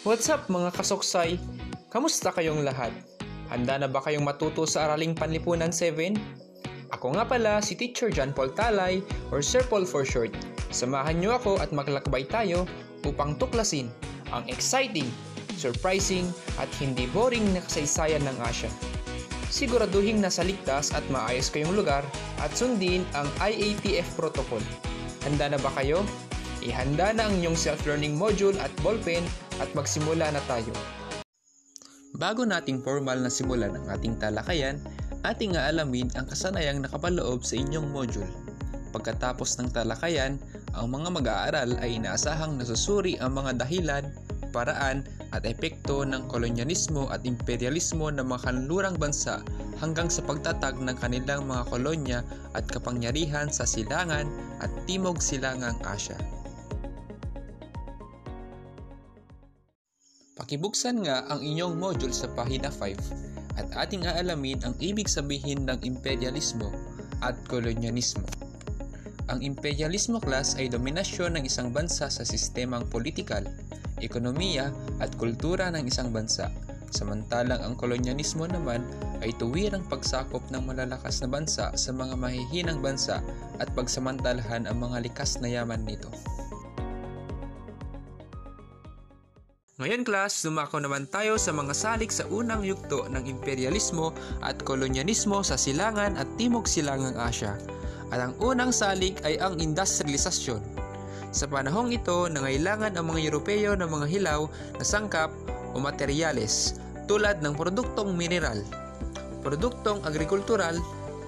What's up mga kasuksay? Kamusta kayong lahat? Handa na ba kayong matuto sa Araling Panlipunan 7? Ako nga pala si Teacher John Paul Talay or Sir Paul for short. Samahan niyo ako at maglakbay tayo upang tuklasin ang exciting, surprising at hindi boring na kasaysayan ng Asia. Siguraduhin nasa ligtas at maayos kayong lugar at sundin ang IATF protocol. Handa na ba kayo? Ihanda na ang inyong self-learning module at ballpen at magsimula na tayo. Bago nating formal na simulan ang ating talakayan, ating aalamin ang kasanayang nakapaloob sa inyong module. Pagkatapos ng talakayan, ang mga mag-aaral ay inaasahang nasusuri ang mga dahilan, paraan at epekto ng kolonyalismo at imperialismo ng mga kanlurang bansa hanggang sa pagtatag ng kanilang mga kolonya at kapangyarihan sa silangan at timog silangang Asya. Pakibuksan nga ang inyong module sa pahina 5 at ating aalamin ang ibig sabihin ng imperialismo at kolonyalismo. Ang imperialismo class ay dominasyon ng isang bansa sa sistemang politikal, ekonomiya at kultura ng isang bansa. Samantalang ang kolonyalismo naman ay tuwirang pagsakop ng malalakas na bansa sa mga mahihinang bansa at pagsamantalahan ang mga likas na yaman nito. Ngayon class, dumako naman tayo sa mga salik sa unang yugto ng imperialismo at kolonyalismo sa silangan at timog silangang Asya. At ang unang salik ay ang industrialisasyon. Sa panahong ito, nangailangan ang mga Europeo ng mga hilaw na sangkap o materyales tulad ng produktong mineral, produktong agrikultural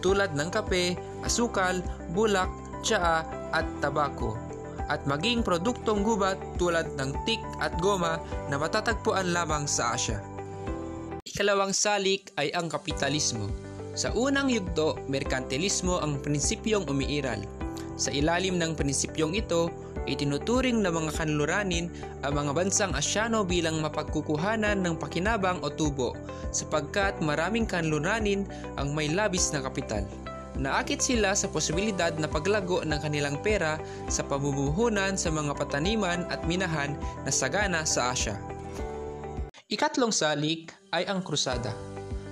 tulad ng kape, asukal, bulak, tsaa at tabako at maging produktong gubat tulad ng tik at goma na matatagpuan lamang sa Asya. Ikalawang salik ay ang kapitalismo. Sa unang yugto, merkantilismo ang prinsipyong umiiral. Sa ilalim ng prinsipyong ito, itinuturing ng mga kanluranin ang mga bansang Asyano bilang mapagkukuhanan ng pakinabang o tubo sapagkat maraming kanluranin ang may labis na kapital. Naakit sila sa posibilidad na paglago ng kanilang pera sa pamumuhunan sa mga pataniman at minahan na sagana sa Asya. Ikatlong salik ay ang krusada.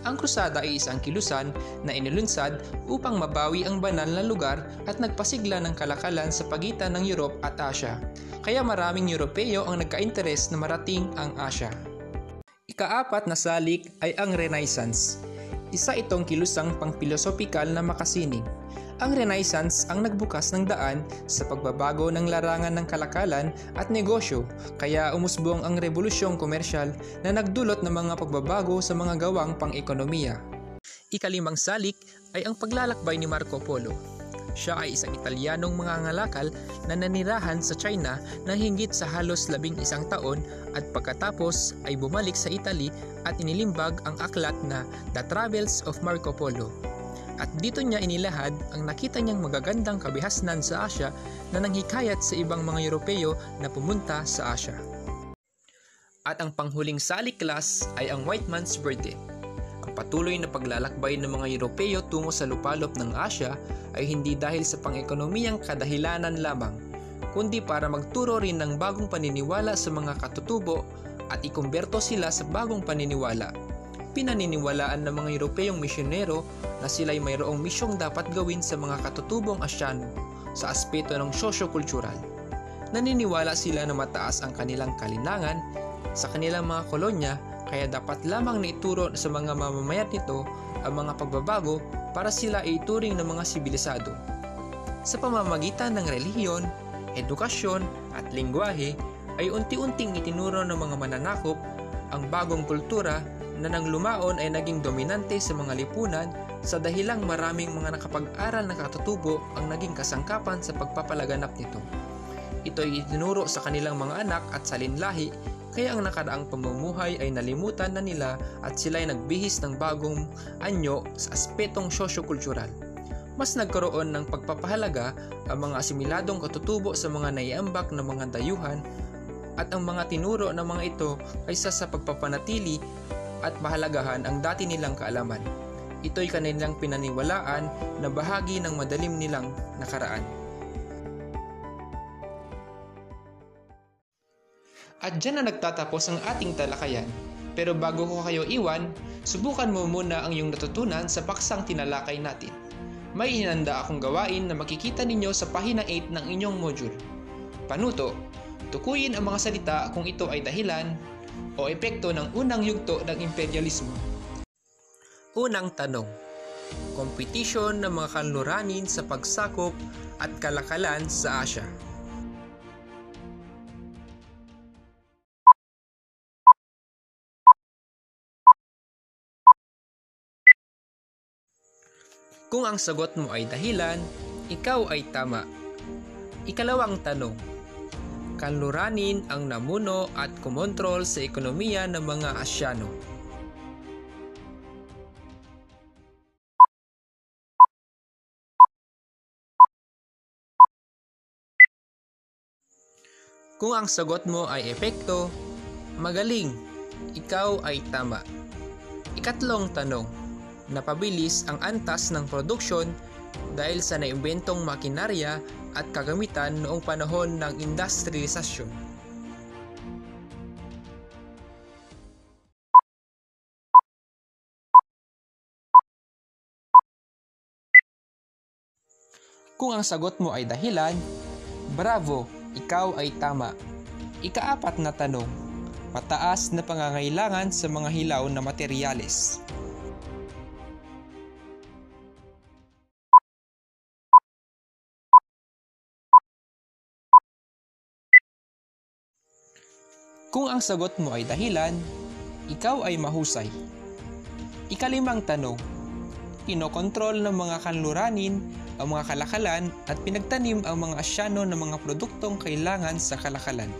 Ang krusada ay isang kilusan na inilunsad upang mabawi ang banal na lugar at nagpasigla ng kalakalan sa pagitan ng Europe at Asya. Kaya maraming Europeo ang nagka-interes na marating ang Asya. Ikaapat na salik ay ang Renaissance. Isa itong kilusang pangpilosopikal na makasining. Ang Renaissance ang nagbukas ng daan sa pagbabago ng larangan ng kalakalan at negosyo, kaya umusbong ang revolusyong komersyal na nagdulot ng mga pagbabago sa mga gawang pang-ekonomiya. Ikalimang salik ay ang paglalakbay ni Marco Polo. Siya ay isang Italianong mangangalakal na nanirahan sa China ng hinggit sa halos labing isang taon at pagkatapos ay bumalik sa Italy at inilimbag ang aklat na The Travels of Marco Polo. At dito niya inilahad ang nakita niyang magagandang kabihasnan sa Asya na nanghikayat sa ibang mga Europeo na pumunta sa Asya. At ang panghuling salik class ay ang White Man's Birthday. Patuloy na paglalakbay ng mga Europeo tungo sa lupalop ng Asya ay hindi dahil sa pang-ekonomiyang kadahilanan lamang, kundi para magturo rin ng bagong paniniwala sa mga katutubo at ikumberto sila sa bagong paniniwala. Pinaniniwalaan ng mga Europeyong misyonero na sila'y mayroong misyong dapat gawin sa mga katutubong Asyano sa aspeto ng sosyo-kultural. Naniniwala sila na mataas ang kanilang kalinangan sa kanilang mga kolonya kaya dapat lamang na ituro sa mga mamamayan nito ang mga pagbabago para sila ay ituring ng mga sibilisado. Sa pamamagitan ng relihiyon, edukasyon at lingwahe ay unti-unting itinuro ng mga mananakop ang bagong kultura na nang lumaon ay naging dominante sa mga lipunan sa dahilang maraming mga nakapag-aral na katutubo ang naging kasangkapan sa pagpapalaganap nito. Ito ay itinuro sa kanilang mga anak at salinlahi kaya ang nakaraang pamumuhay ay nalimutan na nila at sila ay nagbihis ng bagong anyo sa aspetong sosyo-kultural. Mas nagkaroon ng pagpapahalaga ang mga asimiladong katutubo sa mga naiambak na mga dayuhan at ang mga tinuro ng mga ito kaysa sa pagpapanatili at mahalagahan ang dati nilang kaalaman. Ito'y kanilang pinaniwalaan na bahagi ng madalim nilang nakaraan. At dyan na nagtatapos ang ating talakayan. Pero bago ko kayo iwan, subukan mo muna ang iyong natutunan sa paksang tinalakay natin. May hinanda akong gawain na makikita ninyo sa pahina 8 ng inyong module. Panuto, tukuyin ang mga salita kung ito ay dahilan o epekto ng unang yugto ng imperialismo. Unang tanong, kompetisyon ng mga kanluranin sa pagsakop at kalakalan sa Asya. Kung ang sagot mo ay dahilan, ikaw ay tama. Ikalawang tanong, kanluranin ang namuno at kumontrol sa ekonomiya ng mga Asyano. Kung ang sagot mo ay epekto, magaling, ikaw ay tama. Ikatlong tanong, napabilis ang antas ng produksyon dahil sa naimbentong makinarya at kagamitan noong panahon ng industrialisasyon. Kung ang sagot mo ay dahilan, bravo, ikaw ay tama. Ikaapat na tanong, pataas na pangangailangan sa mga hilaw na materyales. Kung ang sagot mo ay dahilan, ikaw ay mahusay. Ikalimang tanong, kinokontrol ng mga kanluranin ang mga kalakalan at pinagtanim ang mga asyano ng mga produktong kailangan sa kalakalan.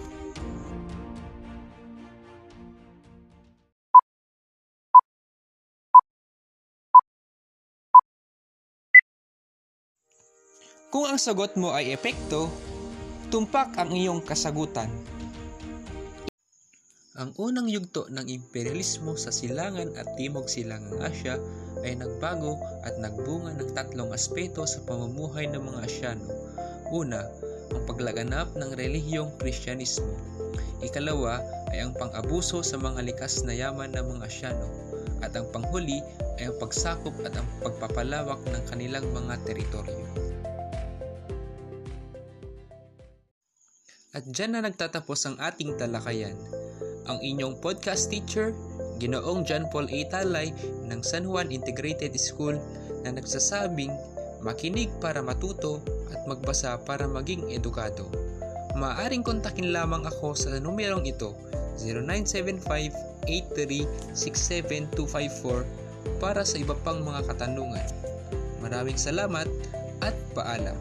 Kung ang sagot mo ay epekto, tumpak ang iyong kasagutan. Ang unang yugto ng imperialismo sa silangan at timog silangang Asya ay nagbago at nagbunga ng tatlong aspeto sa pamumuhay ng mga Asyano. Una, ang paglaganap ng relihiyong Kristyanismo. Ikalawa ay ang pang-abuso sa mga likas na yaman ng mga Asyano. At ang panghuli ay ang pagsakop at ang pagpapalawak ng kanilang mga teritoryo. At dyan na nagtatapos ang ating talakayan. Ang inyong podcast teacher, Ginoong John Paul A. Talay ng San Juan Integrated School na nagsasabing makinig para matuto at magbasa para maging edukado. Maaaring kontakin lamang ako sa numerong ito 0975-8367-254 para sa iba pang mga katanungan. Maraming salamat at paalam.